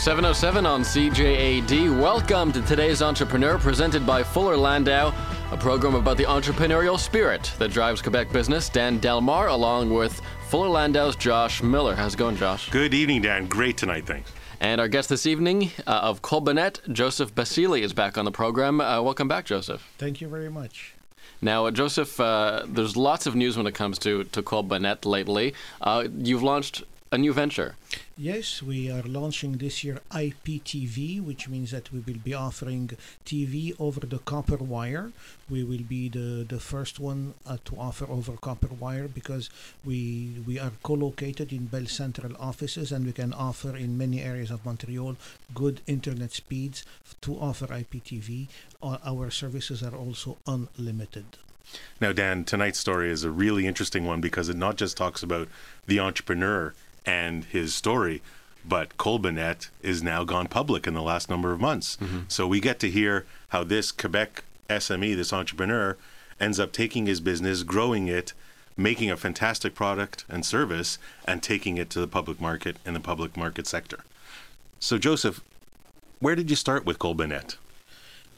707 on CJAD. Welcome to today's Entrepreneur, presented by Fuller Landau, a program about the entrepreneurial spirit that drives Quebec business. Dan Delmar, along with Fuller Landau's Josh Miller. How's it going, Josh? Good evening, Dan. Great tonight, thanks. And our guest this evening uh, of Colbanet, Joseph Bassili, is back on the program. Uh, welcome back, Joseph. Thank you very much. Now, uh, Joseph, uh, there's lots of news when it comes to, to Colbanet lately. Uh, you've launched a new venture. Yes, we are launching this year IPTV, which means that we will be offering TV over the copper wire. We will be the, the first one uh, to offer over copper wire because we we are co-located in Bell Central offices and we can offer in many areas of Montreal good internet speeds to offer IPTV. Our services are also unlimited. Now, Dan, tonight's story is a really interesting one because it not just talks about the entrepreneur and his story, but Colbanet is now gone public in the last number of months. Mm-hmm. So we get to hear how this Quebec SME, this entrepreneur, ends up taking his business, growing it, making a fantastic product and service, and taking it to the public market in the public market sector. So, Joseph, where did you start with Colbanet?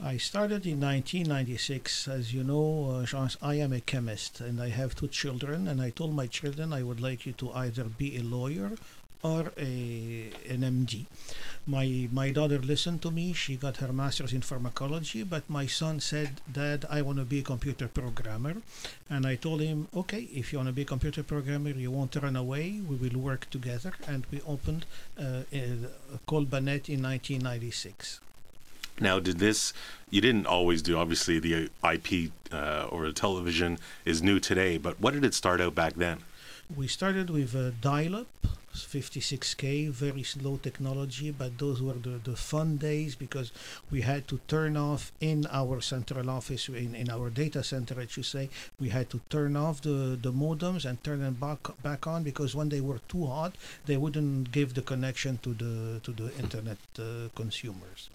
I started in 1996. As you know, uh, I am a chemist and I have two children. And I told my children I would like you to either be a lawyer or a, an MD. My my daughter listened to me. She got her master's in pharmacology, but my son said, "Dad, I want to be a computer programmer." And I told him, "Okay, if you want to be a computer programmer, you won't run away. We will work together." And we opened uh, Colbanet in 1996. Now, did this? You didn't always do. Obviously, the IP uh, or the television is new today. But what did it start out back then? We started with a dial-up, 56k, very slow technology, but those were the, the fun days because we had to turn off in our central office, in, in our data center, I should say, we had to turn off the, the modems and turn them back back on because when they were too hot, they wouldn't give the connection to the to the internet uh, consumers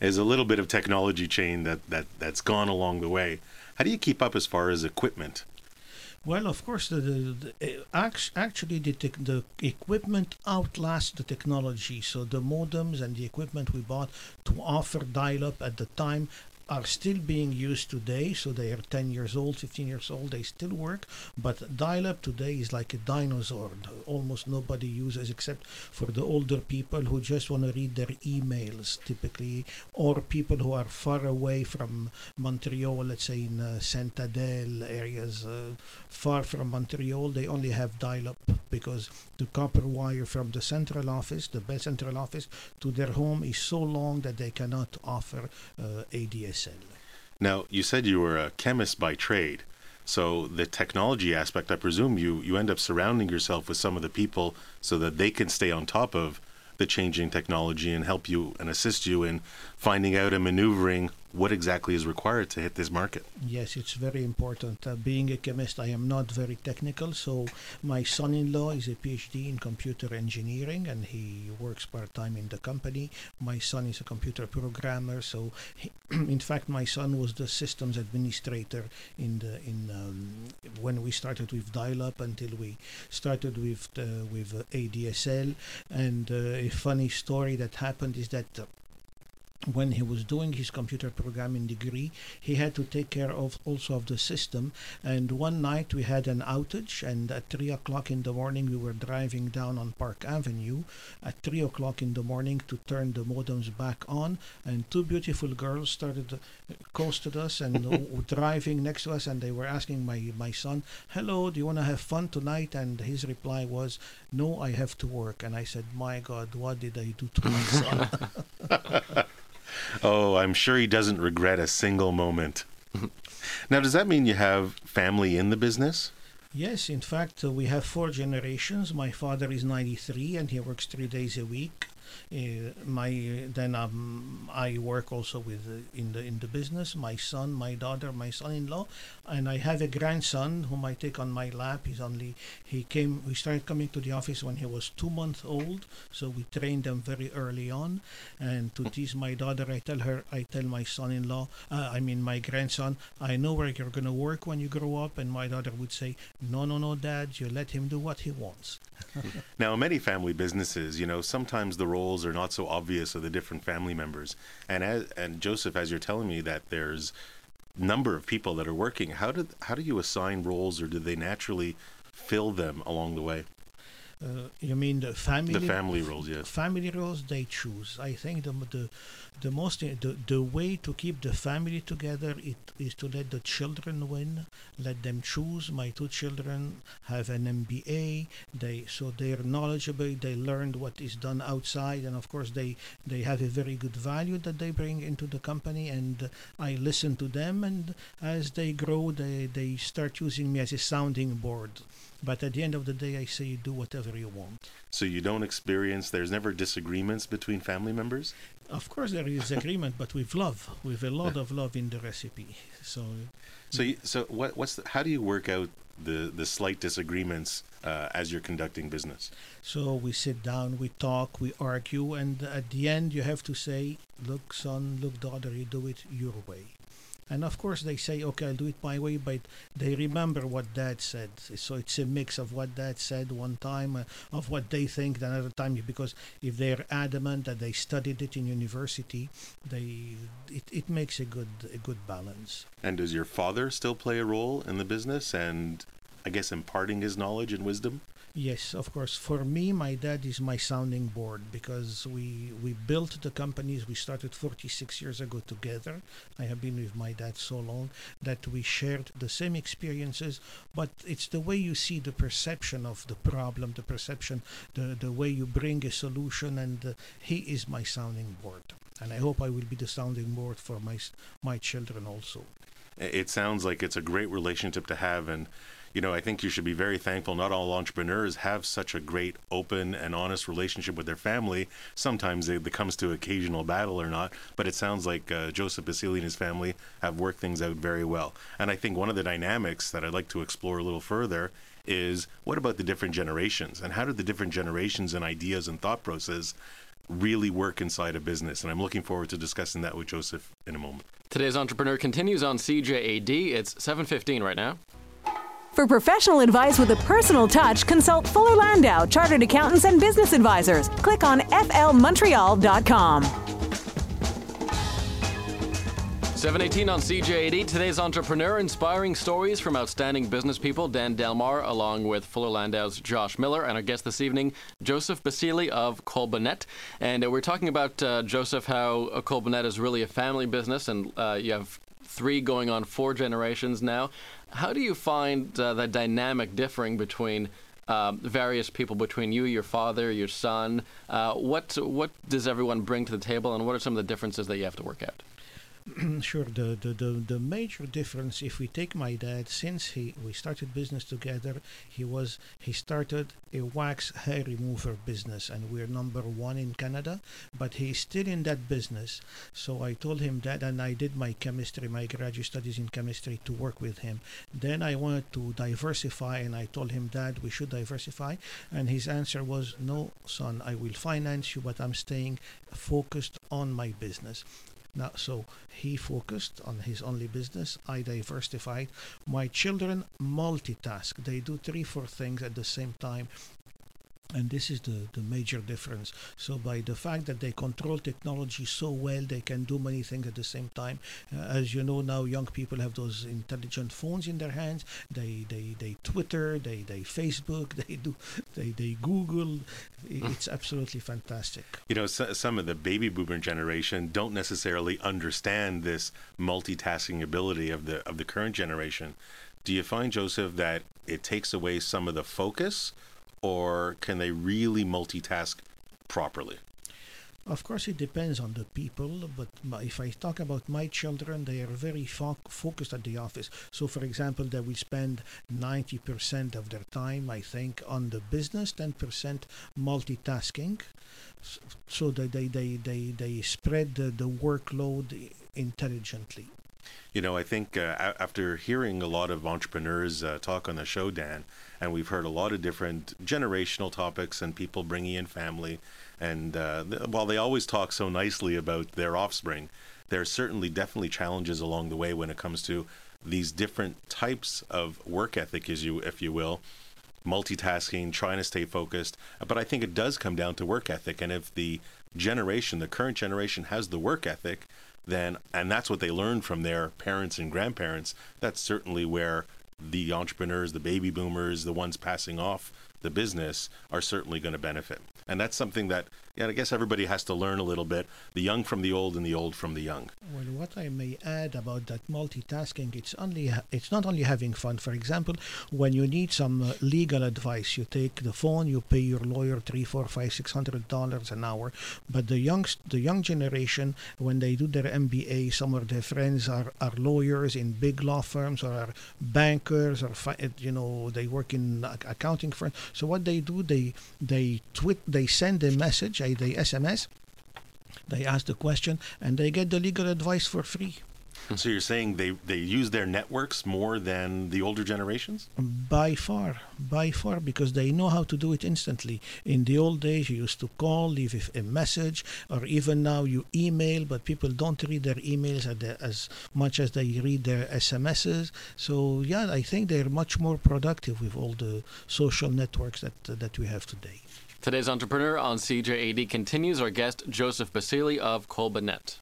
is a little bit of technology chain that, that, that's gone along the way. How do you keep up as far as equipment? Well, of course, the, the, the eh, actually the, the equipment outlasts the technology. So the modems and the equipment we bought to offer dial-up at the time are still being used today. So they are 10 years old, 15 years old. They still work, but dial-up today is like a dinosaur. Almost nobody uses except for the older people who just want to read their emails, typically, or people who are far away from Montreal. Let's say in uh, Saint Adèle areas, uh, far from Montreal, they only have dial-up because the copper wire from the central office, the Bell Central office, to their home is so long that they cannot offer uh, ADS now, you said you were a chemist by trade. So the technology aspect, I presume you you end up surrounding yourself with some of the people so that they can stay on top of the changing technology and help you and assist you in finding out and maneuvering what exactly is required to hit this market. Yes, it's very important. Uh, being a chemist, I am not very technical. So my son-in-law is a PhD in computer engineering, and he works part-time in the company. My son is a computer programmer. So, he, in fact, my son was the systems administrator in the in um, when we started with dial-up until we started with uh, with uh, ADSL. And uh, a funny story that happened is that uh, when he was doing his computer programming degree, he had to take care of also of the system. And one night we had an outage, and at three o'clock in the morning we were driving down on Park Avenue at three o'clock in the morning to turn the modems back on, and two beautiful girls started coasted us and were driving next to us, and they were asking my my son, "Hello, do you want to have fun tonight?" And his reply was, "No, I have to work." And I said, "My God, what did I do to my son?" oh, I'm sure he doesn't regret a single moment. now, does that mean you have family in the business? Yes, in fact, uh, we have four generations. My father is 93 and he works three days a week. Uh, my then um, I work also with uh, in the in the business. My son, my daughter, my son-in-law, and I have a grandson whom I take on my lap. He's only he came. We started coming to the office when he was two months old, so we trained them very early on. And to tease my daughter, I tell her, I tell my son-in-law, uh, I mean my grandson, I know where you're gonna work when you grow up. And my daughter would say, No, no, no, Dad, you let him do what he wants. now, in many family businesses, you know, sometimes the roles are not so obvious of the different family members. And as, and Joseph, as you're telling me that there's number of people that are working, how do how do you assign roles, or do they naturally fill them along the way? Uh, you mean the family? The family roles, yes. Family roles they choose. I think the the the most the, the way to keep the family together it is to let the children win, let them choose. My two children have an MBA. They so they're knowledgeable. They learned what is done outside, and of course they they have a very good value that they bring into the company. And I listen to them, and as they grow, they they start using me as a sounding board but at the end of the day, I say do whatever you want. So you don't experience, there's never disagreements between family members? Of course, there is agreement, but with love, with a lot of love in the recipe. So, so, you, so what, what's the, how do you work out the, the slight disagreements uh, as you're conducting business? So we sit down, we talk, we argue, and at the end, you have to say, "Look, son, look, daughter, you do it your way." And of course, they say, okay, I'll do it my way, but they remember what dad said. So it's a mix of what dad said one time, uh, of what they think another time, because if they're adamant that they studied it in university, they it, it makes a good a good balance. And does your father still play a role in the business and I guess imparting his knowledge and wisdom? Yes, of course. For me, my dad is my sounding board because we we built the companies. We started 46 years ago together. I have been with my dad so long that we shared the same experiences. But it's the way you see the perception of the problem, the perception, the the way you bring a solution, and uh, he is my sounding board. And I hope I will be the sounding board for my my children also. It sounds like it's a great relationship to have, and you know, I think you should be very thankful. Not all entrepreneurs have such a great, open, and honest relationship with their family. Sometimes it comes to occasional battle or not, but it sounds like uh, Joseph Bassili and his family have worked things out very well. And I think one of the dynamics that I'd like to explore a little further is what about the different generations and how do the different generations and ideas and thought process really work inside a business. And I'm looking forward to discussing that with Joseph in a moment. Today's entrepreneur continues on CJAD. It's 7:15 right now. For professional advice with a personal touch, consult Fuller Landau, Chartered Accountants and Business Advisors. Click on flmontreal.com. 718 on CJAD. Today's entrepreneur, inspiring stories from outstanding business people. Dan Delmar, along with Fuller Landau's Josh Miller, and our guest this evening, Joseph Bassili of Colbanet. And uh, we're talking about, uh, Joseph, how uh, Colbanet is really a family business, and uh, you have three going on four generations now. How do you find uh, the dynamic differing between um, various people, between you, your father, your son? Uh, what what does everyone bring to the table, and what are some of the differences that you have to work out? sure the, the, the, the major difference if we take my dad since he we started business together he was he started a wax hair remover business and we're number one in canada but he's still in that business. So i told him that and i did my chemistry my graduate studies in chemistry to work with him. Then i wanted to diversify and i told him that we should diversify and his answer was no son i will finance you but i'm staying focused on my business now, so he focused on his only business. I diversified. My children multitask. They do three, four things at the same time and this is the, the major difference. So by the fact that they control technology so well, they can do many things at the same time. Uh, as you know now, young people have those intelligent phones in their hands. They they, they Twitter, they, they Facebook, they do they, they Google. It's absolutely fantastic. You know, so, some of the baby boomer generation don't necessarily understand this multitasking ability of the of the current generation. Do you find Joseph that it takes away some of the focus? Or can they really multitask properly? Of course, it depends on the people, but if I talk about my children, they are very fo- focused at the office. So, for example, they will spend 90% of their time, I think, on the business, 10% multitasking. So they, they, they, they, they spread the, the workload intelligently. You know, I think uh, after hearing a lot of entrepreneurs uh, talk on the show, Dan, and we've heard a lot of different generational topics and people bringing in family, and uh, th- while they always talk so nicely about their offspring, there are certainly definitely challenges along the way when it comes to these different types of work ethic, as you, if you will, multitasking, trying to stay focused. But I think it does come down to work ethic. And if the generation, the current generation, has the work ethic, then, and that's what they learned from their parents and grandparents, that's certainly where the entrepreneurs, the baby boomers, the ones passing off the business are certainly going to benefit. And that's something that, yeah, I guess everybody has to learn a little bit the young from the old and the old from the young. Well, what I may add about that multitasking, it's only it's not only having fun. For example, when you need some uh, legal advice, you take the phone, you pay your lawyer three, four, five, six hundred dollars an hour. But the young the young generation, when they do their MBA, some of their friends are, are lawyers in big law firms or are bankers or fi- you know they work in accounting firms. So what they do, they they tweet, they send a message, a they SMS, they ask the question, and they get the legal advice for free. So you're saying they, they use their networks more than the older generations? By far, by far, because they know how to do it instantly. In the old days, you used to call, leave a message, or even now you email, but people don't read their emails as much as they read their SMSs. So yeah, I think they're much more productive with all the social networks that that we have today. Today's entrepreneur on CJAD continues our guest Joseph Bassili of Colbanet.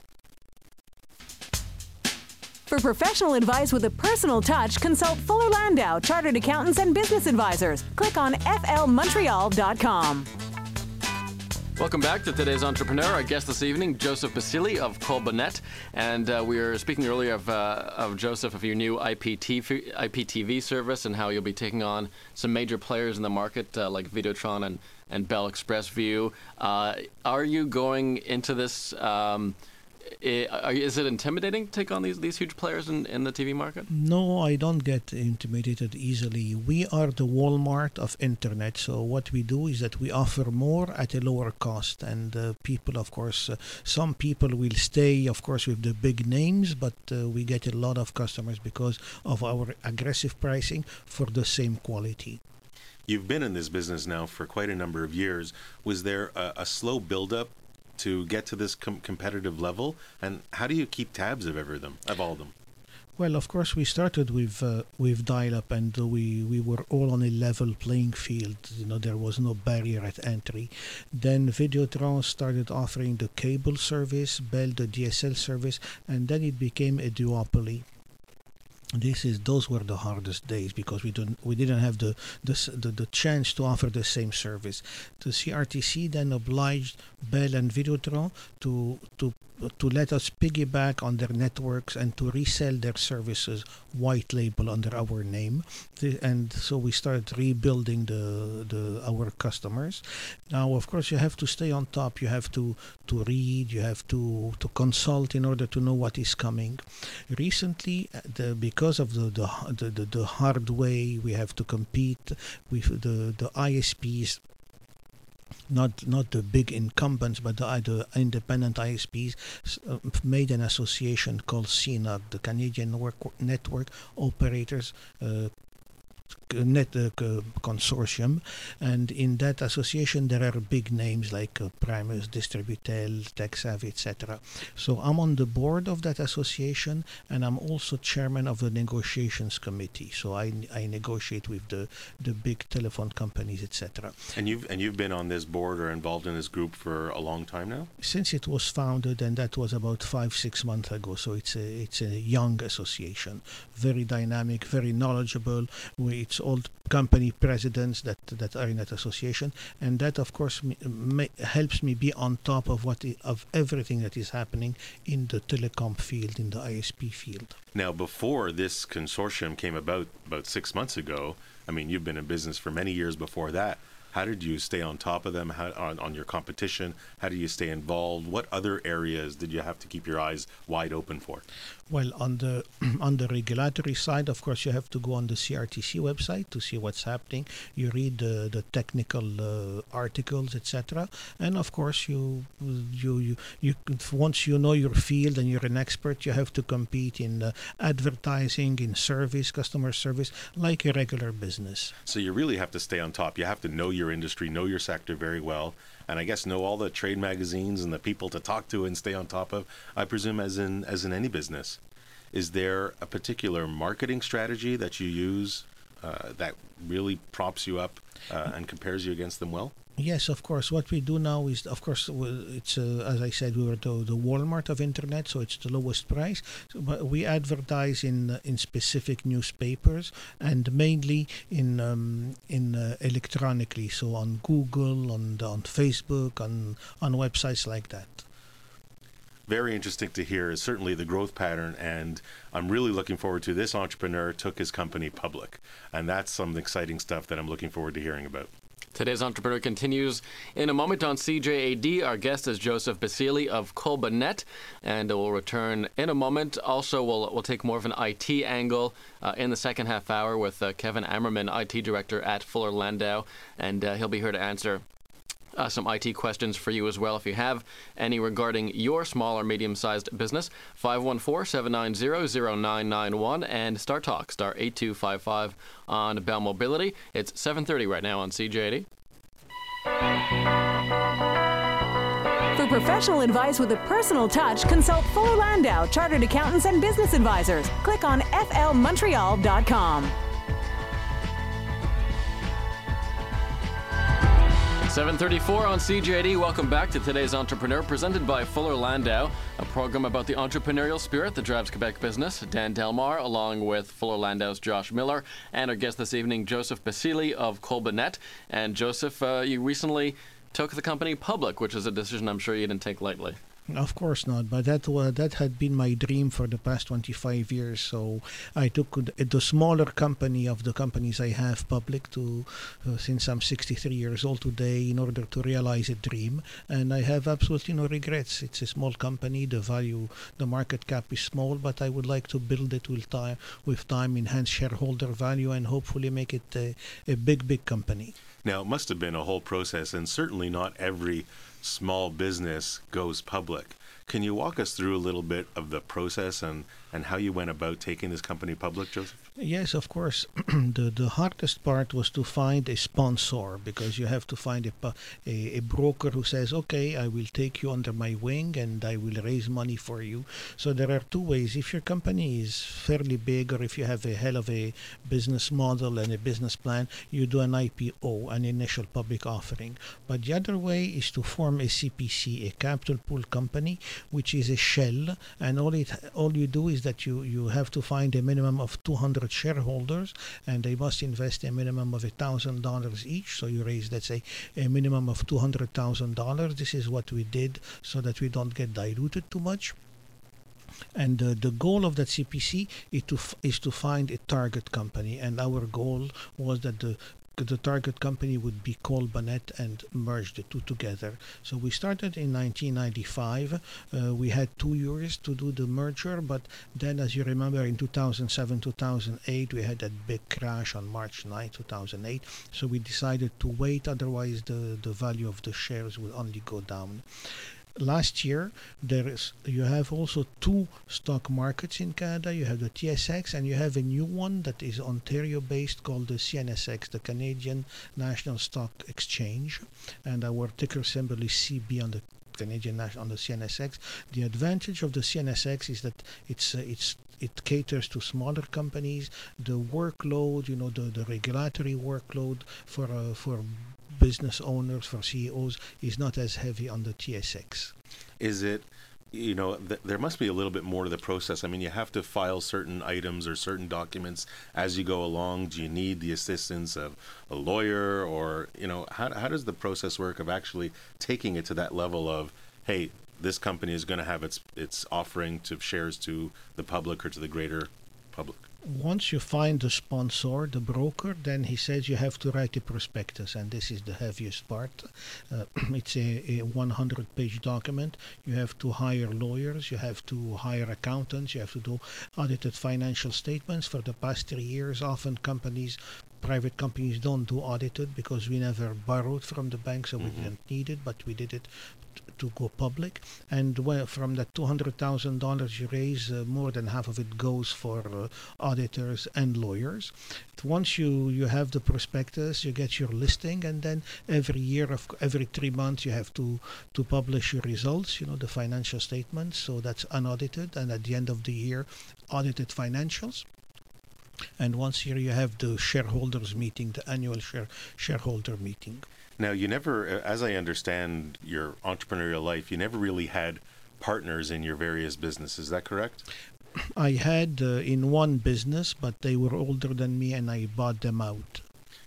For professional advice with a personal touch, consult Fuller Landau, Chartered Accountants and Business Advisors. Click on flmontreal.com. Welcome back to today's entrepreneur. Our guest this evening, Joseph Bassili of Colbanet, and uh, we were speaking earlier of, uh, of Joseph of your new IPTV, IPTV service and how you'll be taking on some major players in the market uh, like Videotron and and Bell ExpressVu. Uh, are you going into this? Um, is it intimidating to take on these, these huge players in, in the TV market? No, I don't get intimidated easily. We are the Walmart of internet. So what we do is that we offer more at a lower cost. And uh, people, of course, uh, some people will stay, of course, with the big names, but uh, we get a lot of customers because of our aggressive pricing for the same quality. You've been in this business now for quite a number of years. Was there a, a slow buildup to get to this com- competitive level? And how do you keep tabs of every them, of all of them? Well, of course, we started with uh, with dial-up, and uh, we we were all on a level playing field. You know, there was no barrier at entry. Then Videotron started offering the cable service, Bell the DSL service, and then it became a duopoly this is those were the hardest days because we didn't we didn't have the the, the, the chance to offer the same service. The CRTC then obliged Bell and Videotron to to to let us piggyback on their networks and to resell their services white label under our name. And so we started rebuilding the, the our customers. Now of course you have to stay on top. You have to to read. You have to to consult in order to know what is coming. Recently uh, the, because of the the, the the hard way we have to compete with the the ISPs not not the big incumbents, but the, the independent ISPs uh, made an association called CNOC, the Canadian Network Operators uh, network uh, consortium, and in that association there are big names like uh, Primus, Distributel, TekSavvy, etc. So I'm on the board of that association, and I'm also chairman of the negotiations committee. So I, I negotiate with the the big telephone companies, etc. And you've and you've been on this board or involved in this group for a long time now. Since it was founded, and that was about five six months ago. So it's a it's a young association, very dynamic, very knowledgeable. We, it's old company presidents that that are in that association, and that of course me, helps me be on top of what of everything that is happening in the telecom field, in the ISP field. Now, before this consortium came about, about six months ago, I mean, you've been in business for many years before that. How did you stay on top of them how, on, on your competition? How do you stay involved? What other areas did you have to keep your eyes wide open for? Well, on the on the regulatory side, of course, you have to go on the CRTC website to see what's happening. You read the the technical uh, articles, etc. And of course, you you you you once you know your field and you're an expert, you have to compete in uh, advertising, in service, customer service, like a regular business. So you really have to stay on top. You have to know your industry, know your sector very well, and I guess know all the trade magazines and the people to talk to and stay on top of. I presume, as in as in any business, is there a particular marketing strategy that you use uh, that really props you up uh, and compares you against them well? Yes, of course. What we do now is, of course, it's uh, as I said, we were the, the Walmart of internet, so it's the lowest price. So, but we advertise in uh, in specific newspapers and mainly in um, in uh, electronically, so on Google, on on Facebook, on on websites like that very interesting to hear is certainly the growth pattern and i'm really looking forward to this entrepreneur took his company public and that's some exciting stuff that i'm looking forward to hearing about Today's entrepreneur continues in a moment on CJAD. Our guest is Joseph Bassili of Colbanet, and we'll return in a moment. Also, we'll, we'll take more of an IT angle uh, in the second half hour with uh, Kevin Ammerman, IT director at Fuller Landau, and uh, he'll be here to answer uh, some IT questions for you as well if you have any regarding your small or medium sized business. 514 790 0991 and Star Talk, star 8255 on Bell Mobility. It's 730 right now on CJAD. For professional advice with a personal touch, consult Fuller Landau, Chartered Accountants and Business Advisors. Click on flmontreal.com. 734 on CJAD. Welcome back to today's Entrepreneur, presented by Fuller Landau, a program about the entrepreneurial spirit that drives Quebec business. Dan Delmar, along with Fuller Landau's Josh Miller, and our guest this evening, Joseph Bassili of Colbanet. And Joseph, uh, you recently took the company public, which is a decision I'm sure you didn't take lightly. Of course not, but that uh, that had been my dream for the past 25 years. So I took the smaller company of the companies I have public to uh, since I'm 63 years old today in order to realize a dream, and I have absolutely no regrets. It's a small company. The value, the market cap is small, but I would like to build it with time, with time, enhance shareholder value, and hopefully make it a, a big, big company. Now it must have been a whole process, and certainly not every small business goes public. Can you walk us through a little bit of the process and, and how you went about taking this company public, Joseph? Yes, of course. the the hardest part was to find a sponsor because you have to find a, a, a broker who says, "Okay, I will take you under my wing and I will raise money for you." So there are two ways. If your company is fairly big or if you have a hell of a business model and a business plan, you do an IPO, an initial public offering. But the other way is to form a CPC, a capital pool company, which is a shell, and all it all you do is that you you have to find a minimum of 200 shareholders and they must invest a minimum of a thousand dollars each. So you raise let's say a minimum of two hundred thousand dollars. This is what we did so that we don't get diluted too much. And uh, the goal of that CPC is to is to find a target company. And our goal was that the the target company would be Colbanet and merge the two together. So we started in 1995. Uh, we had two years to do the merger, but then, as you remember, in 2007 2008, we had that big crash on March 9, 2008. So we decided to wait, otherwise, the, the value of the shares would only go down last year there is you have also two stock markets in Canada. You have the TSX and you have a new one that is Ontario based called the CNSX the Canadian National Stock Exchange. And our ticker symbol is CB on the Canadian on the CNSX the advantage of the CNSX is that it's uh, it's it caters to smaller companies. The workload you know the, the regulatory workload for uh, for business owners, for CEOs, is not as heavy on the TSX. Is it? You know, th- there must be a little bit more to the process. I mean, you have to file certain items or certain documents as you go along. Do you need the assistance of a lawyer, or you know, how how does the process work of actually taking it to that level of, hey, this company is going to have its its offering to shares to the public or to the greater public? Once you find the sponsor, the broker, then he says you have to write a prospectus, and this is the heaviest part. Uh, it's a, a 100 page document. You have to hire lawyers, you have to hire accountants, you have to do audited financial statements. For the past three years, often companies private companies don't do audited because we never borrowed from the bank, so we mm-hmm. didn't need it, but we did it to go public. And well, from that $200,000 you raise, uh, more than half of it goes for uh, auditors and lawyers. Once you, you have the prospectus, you get your listing, and then every year, of every three months, you have to, to publish your results, you know, the financial statements. So that's unaudited, and at the end of the year, audited financials And once a year you have the shareholders meeting, the annual share shareholder meeting. Now, you never, as I understand your entrepreneurial life, you never really had partners in your various businesses. Is that correct? I had uh, in one business, but they were older than me and I bought them out.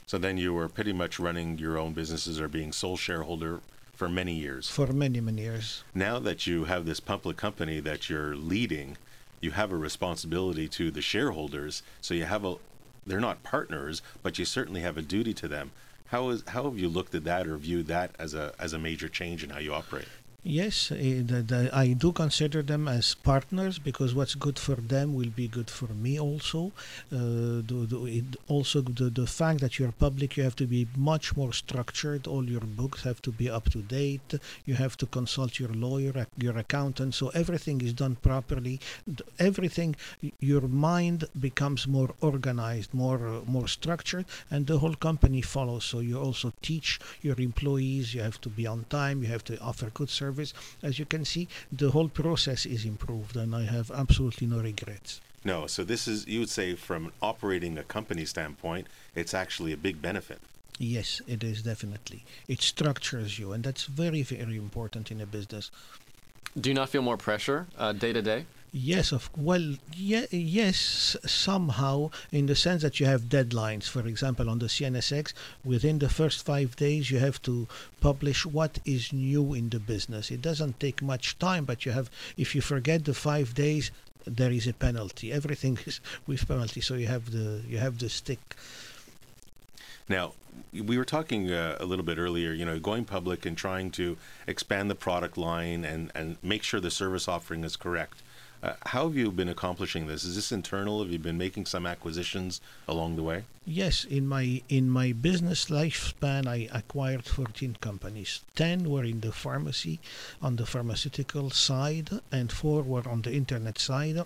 So then you were pretty much running your own businesses or being sole shareholder for many years. For many, many years. Now that you have this public company that you're leading, you have a responsibility to the shareholders. So you have a, they're not partners, but you certainly have a duty to them. How is how have you looked at that or viewed that as a as a major change in how you operate? Yes, the, I do consider them as partners because what's good for them will be good for me also. Uh, also, the, the fact that you're public, you have to be much more structured. All your books have to be up to date. You have to consult your lawyer, your accountant. So everything is done properly. Everything, your mind becomes more organized, more uh, more structured, and the whole company follows. So you also teach your employees. You have to be on time. You have to offer good service service. As you can see, the whole process is improved, and I have absolutely no regrets. No, so this is, you would say, from operating a company standpoint, it's actually a big benefit. Yes, it is definitely. It structures you, and that's very, very important in a business. Do you not feel more pressure uh, day to day? Yes, of well, yeah, yes, somehow in the sense that you have deadlines. For example, on the CNSX, within the first five days, you have to publish what is new in the business. It doesn't take much time, but you have if you forget the five days, there is a penalty. Everything is with penalty, so you have the you have the stick. Now, we were talking uh, a little bit earlier, you know, going public and trying to expand the product line and, and make sure the service offering is correct. Uh, how have you been accomplishing this? Is this internal? Have you been making some acquisitions along the way? Yes, in my in my business lifespan, I acquired 14 companies. 10 were in the pharmacy, on the pharmaceutical side, and four were on the internet side.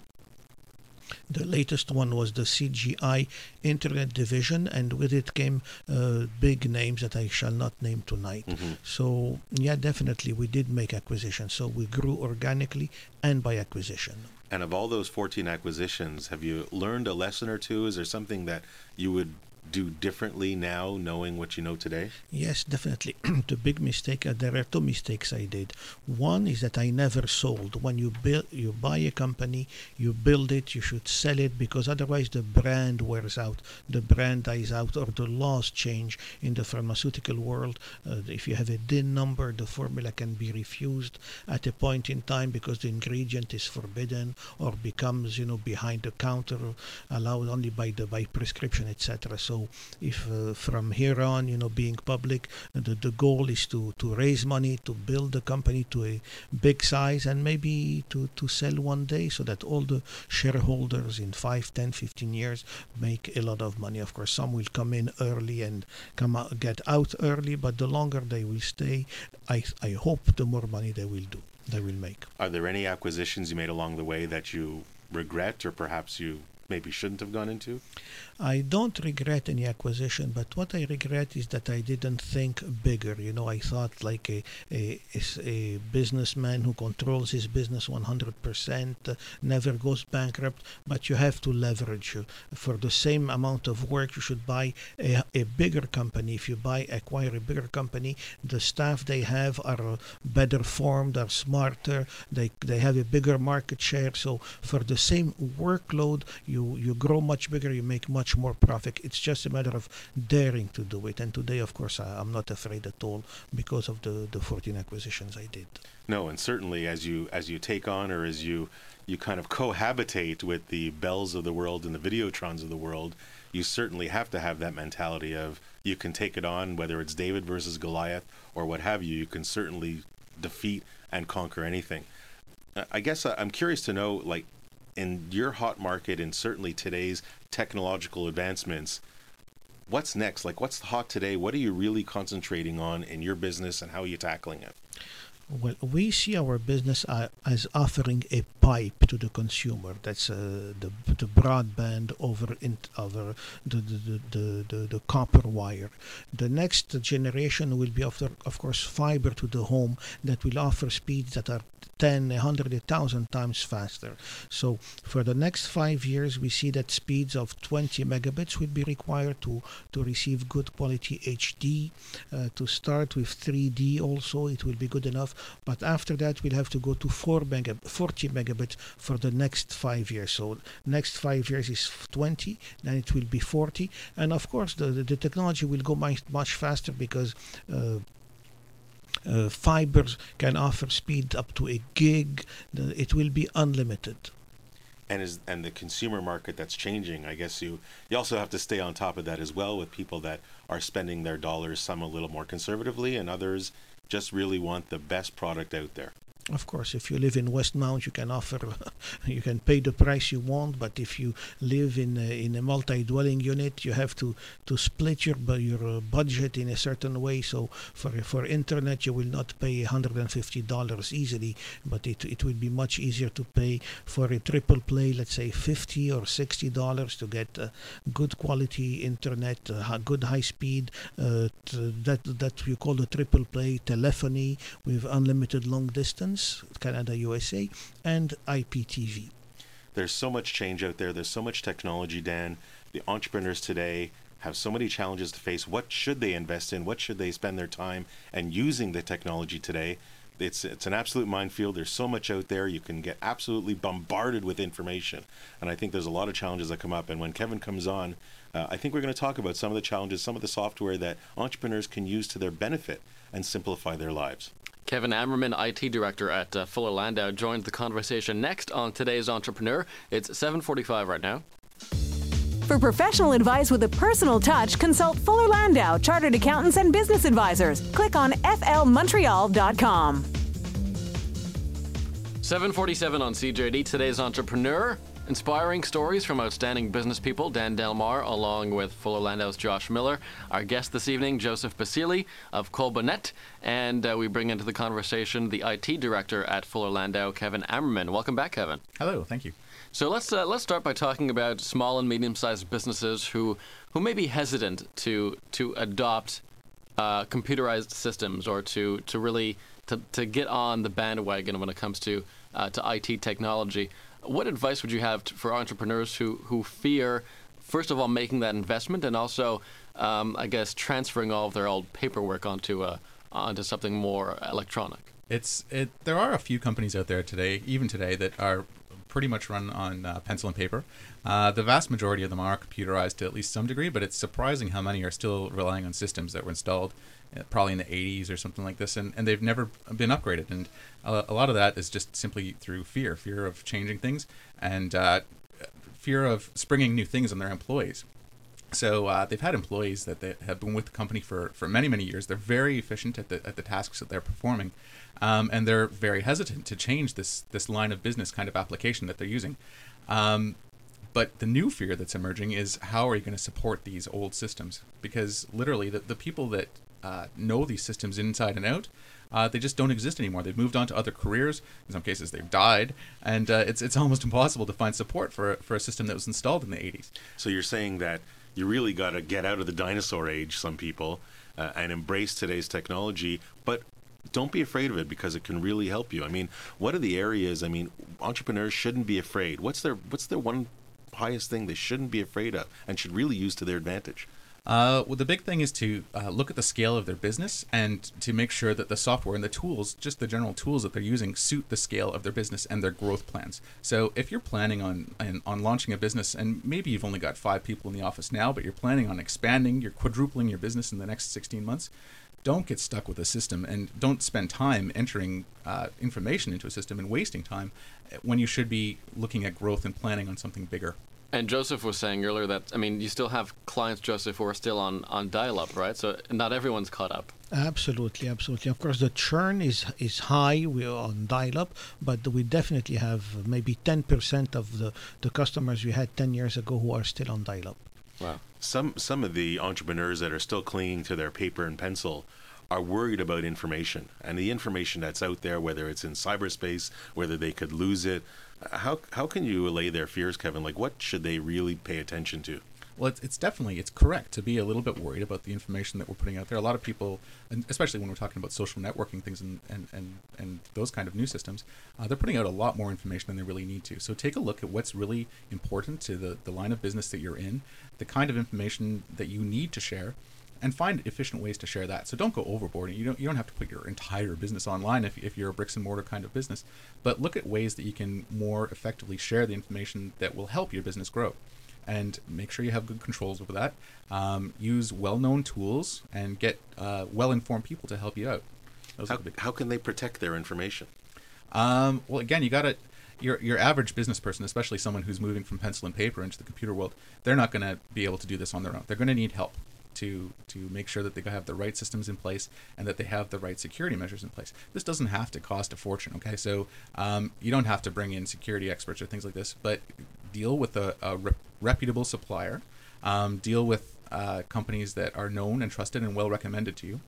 The latest one was the CGI Internet Division, and with it came uh, big names that I shall not name tonight. Mm-hmm. So, yeah, definitely we did make acquisitions. So we grew organically and by acquisition. And of all those 14 acquisitions, have you learned a lesson or two? Is there something that you would do differently now, knowing what you know today? Yes, definitely. the big mistake. Uh, there are two mistakes I did. One is that I never sold. When you build, you buy a company, you build it, you should sell it because otherwise the brand wears out, the brand dies out, or the laws change in the pharmaceutical world. Uh, if you have a DIN number, the formula can be refused at a point in time because the ingredient is forbidden or becomes, you know, behind the counter, allowed only by the by prescription, etc. So if uh, from here on, you know, being public, the, the goal is to, to raise money, to build the company to a big size and maybe to, to sell one day so that all the shareholders in 5, 10, 15 years make a lot of money. Of course, some will come in early and come out, get out early, but the longer they will stay, I, I hope the more money they will do, they will make. Are there any acquisitions you made along the way that you regret or perhaps you maybe shouldn't have gone into? I don't regret any acquisition, but what I regret is that I didn't think bigger. You know, I thought like a a, a businessman who controls his business 100%, uh, never goes bankrupt, but you have to leverage. For the same amount of work, you should buy a, a bigger company. If you buy, acquire a bigger company, the staff they have are better formed, are smarter, they, they have a bigger market share. So for the same workload, you, you grow much bigger, you make much much more profit. It's just a matter of daring to do it. And today, of course, I, am not afraid at all because of the, the 14 acquisitions I did. No, and certainly as you as you take on or as you you kind of cohabitate with the bells of the world and the videotrons of the world, you certainly have to have that mentality of you can take it on, whether it's David versus Goliath or what have you. You can certainly defeat and conquer anything. I guess I'm curious to know, like, in your hot market and certainly today's technological advancements, what's next? Like, what's the hot today? What are you really concentrating on in your business and how are you tackling it? Well, we see our business as offering a pipe to the consumer. That's uh, the the broadband over in, over the the, the, the, the copper wire. The next generation will be of, of course fiber to the home that will offer speeds that are 10, 100, 1000 times faster. So for the next five years, we see that speeds of 20 megabits will be required to, to receive good quality HD. Uh, to start with 3D also, it will be good enough. But after that, we'll have to go to 4 mega, 40 megabits for the next five years. So next five years is 20, then it will be 40. And of course, the, the, the technology will go much, much faster because uh, uh, fibers can offer speed up to a gig. It will be unlimited. And is and the consumer market that's changing. I guess you you also have to stay on top of that as well with people that are spending their dollars some a little more conservatively and others just really want the best product out there. Of course, if you live in Westmount, you can offer, you can pay the price you want. But if you live in a, in a multi-dwelling unit, you have to, to split your your uh, budget in a certain way. So for for internet, you will not pay 150 dollars easily, but it it will be much easier to pay for a triple play, let's say 50 or 60 dollars to get uh, good quality internet, uh, good high speed. Uh, that that you call the triple play telephony with unlimited long distance Canada, USA, and IPTV. There's so much change out there. There's so much technology, Dan. The entrepreneurs today have so many challenges to face. What should they invest in? What should they spend their time and using the technology today? It's it's an absolute minefield. There's so much out there. You can get absolutely bombarded with information, and I think there's a lot of challenges that come up. And when Kevin comes on, uh, I think we're going to talk about some of the challenges, some of the software that entrepreneurs can use to their benefit and simplify their lives. Kevin Ammerman, IT Director at uh, Fuller Landau, joins the conversation next on today's Entrepreneur. It's 7:45 right now. For professional advice with a personal touch, consult Fuller Landau, Chartered Accountants and Business Advisors. Click on flmontreal.com. 747 on CJAD, today's Entrepreneur. Inspiring stories from outstanding business people, Dan Delmar, along with Fuller Landau's Josh Miller. Our guest this evening, Joseph Bassili of Colbanet. And uh, we bring into the conversation the IT director at Fuller Landau, Kevin Ammerman. Welcome back, Kevin. Hello, thank you. So let's uh, let's start by talking about small and medium-sized businesses who who may be hesitant to to adopt uh, computerized systems or to to really to, to get on the bandwagon when it comes to uh, to IT technology. What advice would you have to, for entrepreneurs who, who fear, first of all, making that investment and also, um, I guess, transferring all of their old paperwork onto, uh, onto something more electronic? It's it. There are a few companies out there today, even today, that are pretty much run on uh, pencil and paper. Uh, the vast majority of them are computerized to at least some degree, but it's surprising how many are still relying on systems that were installed probably in the 80s or something like this, and, and they've never been upgraded. And a, a lot of that is just simply through fear fear of changing things and uh, fear of springing new things on their employees. So uh, they've had employees that they have been with the company for, for many many years. They're very efficient at the at the tasks that they're performing, um, and they're very hesitant to change this this line of business kind of application that they're using. Um, but the new fear that's emerging is how are you going to support these old systems? Because literally, the, the people that uh, know these systems inside and out, uh, they just don't exist anymore. They've moved on to other careers. In some cases, they've died, and uh, it's it's almost impossible to find support for for a system that was installed in the 80s. So you're saying that you really got to get out of the dinosaur age, some people, uh, and embrace today's technology, but don't be afraid of it because it can really help you. I mean, what are the areas? I mean, entrepreneurs shouldn't be afraid. What's their what's their one highest thing they shouldn't be afraid of and should really use to their advantage? Uh, well, the big thing is to uh, look at the scale of their business and to make sure that the software and the tools, just the general tools that they're using, suit the scale of their business and their growth plans. So, if you're planning on on launching a business, and maybe you've only got five people in the office now, but you're planning on expanding, you're quadrupling your business in the next 16 months, don't get stuck with a system and don't spend time entering uh, information into a system and wasting time when you should be looking at growth and planning on something bigger. And Joseph was saying earlier that I mean you still have clients, Joseph, who are still on, on dial-up, right? So not everyone's caught up. Absolutely, absolutely. Of course, the churn is is high. We're on dial-up, but we definitely have maybe 10% of the, the customers we had 10 years ago who are still on dial-up. Wow. Some some of the entrepreneurs that are still clinging to their paper and pencil are worried about information and the information that's out there, whether it's in cyberspace, whether they could lose it. How how can you allay their fears, Kevin? Like, what should they really pay attention to? Well, it's, it's definitely it's correct to be a little bit worried about the information that we're putting out there. A lot of people, and especially when we're talking about social networking things and and, and, and those kind of new systems, uh, they're putting out a lot more information than they really need to. So take a look at what's really important to the, the line of business that you're in, the kind of information that you need to share, and find efficient ways to share that. So don't go overboard. You don't you don't have to put your entire business online if, if you're a bricks and mortar kind of business, but look at ways that you can more effectively share the information that will help your business grow and make sure you have good controls over that. Um, use well-known tools and get uh, well-informed people to help you out. How, how can they protect their information? Um, well, again, you got to your your average business person, especially someone who's moving from pencil and paper into the computer world, they're not going to be able to do this on their own. They're going to need help to to make sure that they have the right systems in place and that they have the right security measures in place. This doesn't have to cost a fortune. Okay, so um, you don't have to bring in security experts or things like this, but deal with a, a rep- reputable supplier. Um, deal with uh, companies that are known and trusted and well recommended to you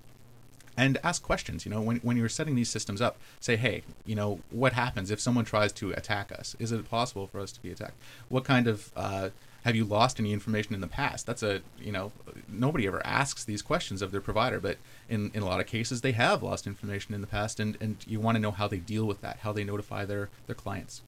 and ask questions you know when, when you're setting these systems up say hey you know what happens if someone tries to attack us? Is it possible for us to be attacked? What kind of uh, have you lost any information in the past? That's a you know nobody ever asks these questions of their provider but in, in a lot of cases they have lost information in the past and, and you want to know how they deal with that how they notify their, their clients.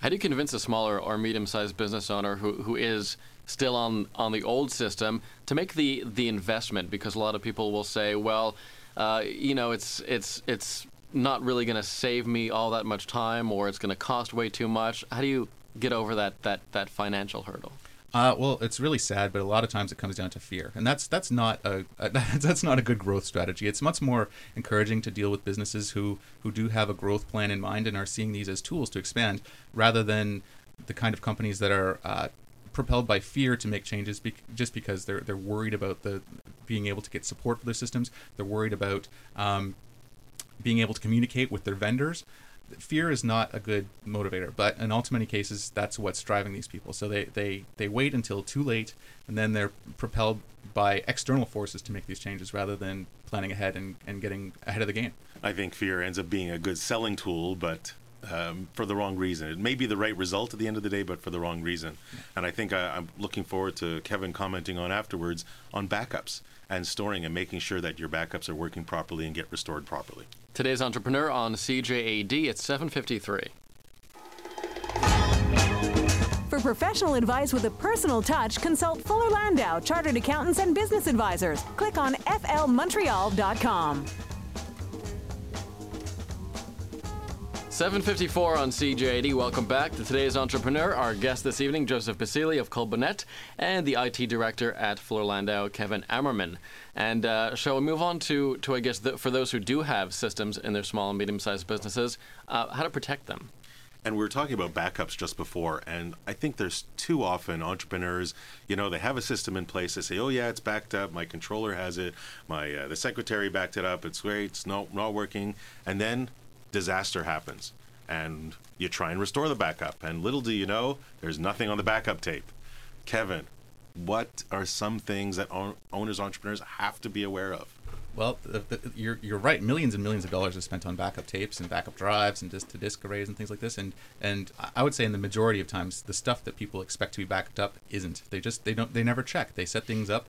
How do you convince a smaller or medium-sized business owner who, who is still on, on the old system to make the, the investment? Because a lot of people will say, well, uh, you know, it's it's it's not really going to save me all that much time, or it's going to cost way too much. How do you get over that that that financial hurdle? Uh, well, it's really sad, but a lot of times it comes down to fear, and that's that's not a, a that's not a good growth strategy. It's much more encouraging to deal with businesses who who do have a growth plan in mind and are seeing these as tools to expand, rather than the kind of companies that are uh, propelled by fear to make changes be- just because they're they're worried about the being able to get support for their systems. They're worried about um, being able to communicate with their vendors fear is not a good motivator, but in all too many cases, that's what's driving these people. So they, they, they wait until too late, and then they're propelled by external forces to make these changes rather than planning ahead and, and getting ahead of the game. I think fear ends up being a good selling tool, but um, for the wrong reason. It may be the right result at the end of the day, but for the wrong reason. And I think I, I'm looking forward to Kevin commenting on afterwards on backups and storing and making sure that your backups are working properly and get restored properly. Today's entrepreneur on CJAD at 753. For professional advice with a personal touch, consult Fuller Landau, Chartered Accountants and Business Advisors. Click on flmontreal.com. 754 on CJAD. Welcome back to today's entrepreneur. Our guest this evening, Joseph Bassili of Colbanet, and the IT director at Fuller Landau, Kevin Ammerman. And uh, shall we move on to, to I guess, the, for those who do have systems in their small and medium sized businesses, uh, how to protect them? And we were talking about backups just before, and I think there's too often entrepreneurs, you know, they have a system in place. They say, "Oh yeah, it's backed up. My controller has it. My uh, the secretary backed it up. It's great. It's not not working." And then disaster happens and you try and restore the backup. And little do you know, there's nothing on the backup tape. Kevin, what are some things that owners, entrepreneurs have to be aware of? Well, the, the, you're, you're right. Millions and millions of dollars are spent on backup tapes and backup drives and disk to disk arrays and things like this. And and I would say in the majority of times, the stuff that people expect to be backed up isn't. They just they don't they never check. They set things up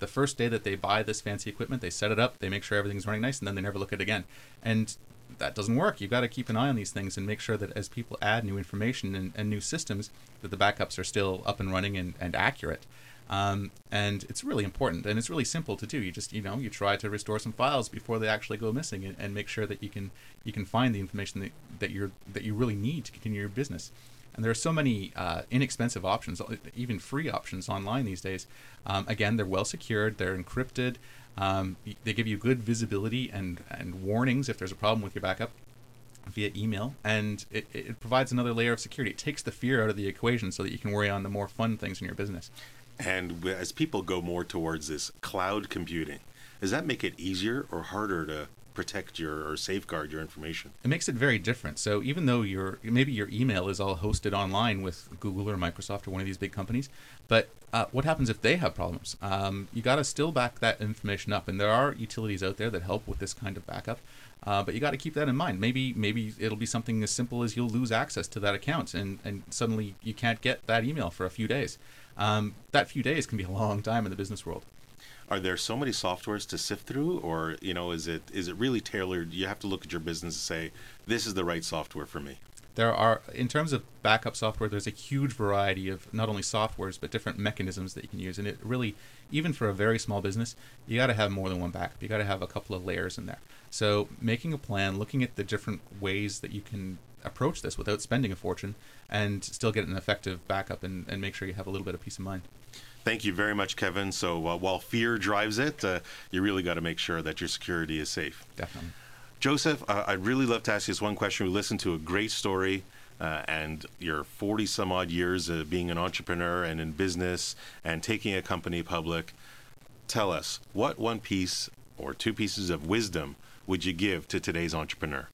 the first day that they buy this fancy equipment, they set it up, they make sure everything's running nice, and then they never look at it again. And that doesn't work. You've got to keep an eye on these things and make sure that as people add new information and, and new systems, that the backups are still up and running and, and accurate. Um, and it's really important and it's really simple to do. You just you know you try to restore some files before they actually go missing and, and make sure that you can you can find the information that, that you're that you really need to continue your business. And there are so many uh, inexpensive options, even free options online these days. Um, again, they're well secured, they're encrypted. Um, they give you good visibility and, and warnings if there's a problem with your backup via email, and it, it provides another layer of security. It takes the fear out of the equation so that you can worry on the more fun things in your business. And as people go more towards this cloud computing, Does that make it easier or harder to protect your or safeguard your information? It makes it very different. So even though your maybe your email is all hosted online with Google or Microsoft or one of these big companies, but uh, what happens if they have problems? Um, you got to still back that information up, and there are utilities out there that help with this kind of backup. Uh, but you got to keep that in mind. Maybe maybe it'll be something as simple as you'll lose access to that account, and and suddenly you can't get that email for a few days. Um, that few days can be a long time in the business world. Are there so many softwares to sift through, or you know, is it is it really tailored? You have to look at your business and say, this is the right software for me. There are, in terms of backup software, there's a huge variety of not only softwares but different mechanisms that you can use, and it really, even for a very small business, you got to have more than one backup. You got to have a couple of layers in there. So making a plan, looking at the different ways that you can approach this without spending a fortune, and still get an effective backup, and, and make sure you have a little bit of peace of mind. Thank you very much, Kevin. So uh, while fear drives it, uh, you really got to make sure that your security is safe. Definitely. Joseph, uh, I'd really love to ask you this one question. We listened to a great story. Uh, and your 40 some odd years of being an entrepreneur and in business and taking a company public. Tell us, what one piece or two pieces of wisdom would you give to today's entrepreneur?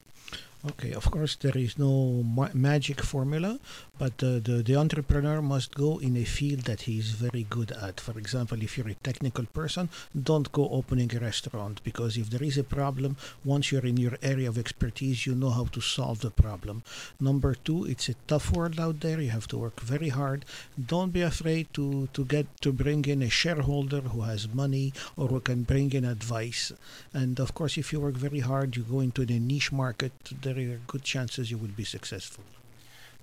Okay, of course, there is no ma- magic formula, but uh, the, the entrepreneur must go in a field that he is very good at. For example, if you're a technical person, don't go opening a restaurant because if there is a problem, once you're in your area of expertise, you know how to solve the problem. Number two, it's a tough world out there. You have to work very hard. Don't be afraid to, to get to bring in a shareholder who has money or who can bring in advice. And of course, if you work very hard, you go into the niche market there are good chances you will be successful.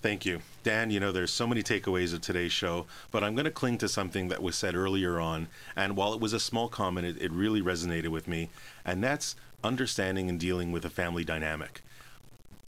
Thank you. Dan, you know, there's so many takeaways of today's show, but I'm going to cling to something that was said earlier on. And while it was a small comment, it, it really resonated with me. And that's understanding and dealing with a family dynamic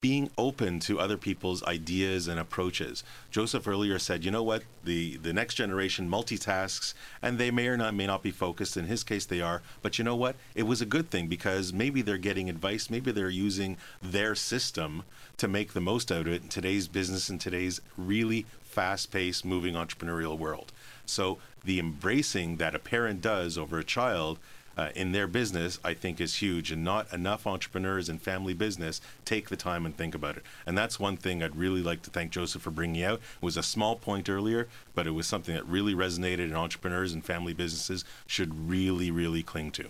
being open to other people's ideas and approaches. Joseph earlier said, you know what, the the next generation multitasks and they may or not may not be focused. In his case they are, but you know what? It was a good thing because maybe they're getting advice, maybe they're using their system to make the most out of it in today's business in today's really fast-paced moving entrepreneurial world. So the embracing that a parent does over a child uh, in their business, I think is huge. And not enough entrepreneurs in family business take the time and think about it. And that's one thing I'd really like to thank Joseph for bringing out. It was a small point earlier, but it was something that really resonated and entrepreneurs and family businesses should really, really cling to.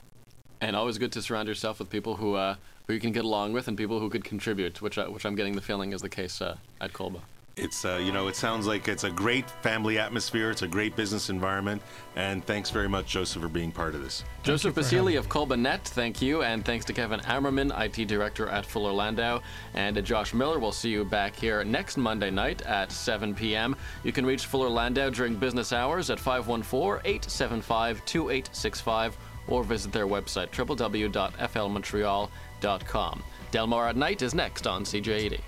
And always good to surround yourself with people who uh, who you can get along with and people who could contribute, which I, which I'm getting the feeling is the case uh, at Colba. It's uh, you know it sounds like it's a great family atmosphere. It's a great business environment, and thanks very much, Joseph, for being part of this. Joseph Bassili of Colbanet, thank you, and thanks to Kevin Ammerman, IT Director at Fuller Landau, and Josh Miller. We'll see you back here next Monday night at 7 p.m. You can reach Fuller Landau during business hours at 514-875-2865 or visit their website www.flmontreal.com. Delmar at Night is next on CJAD.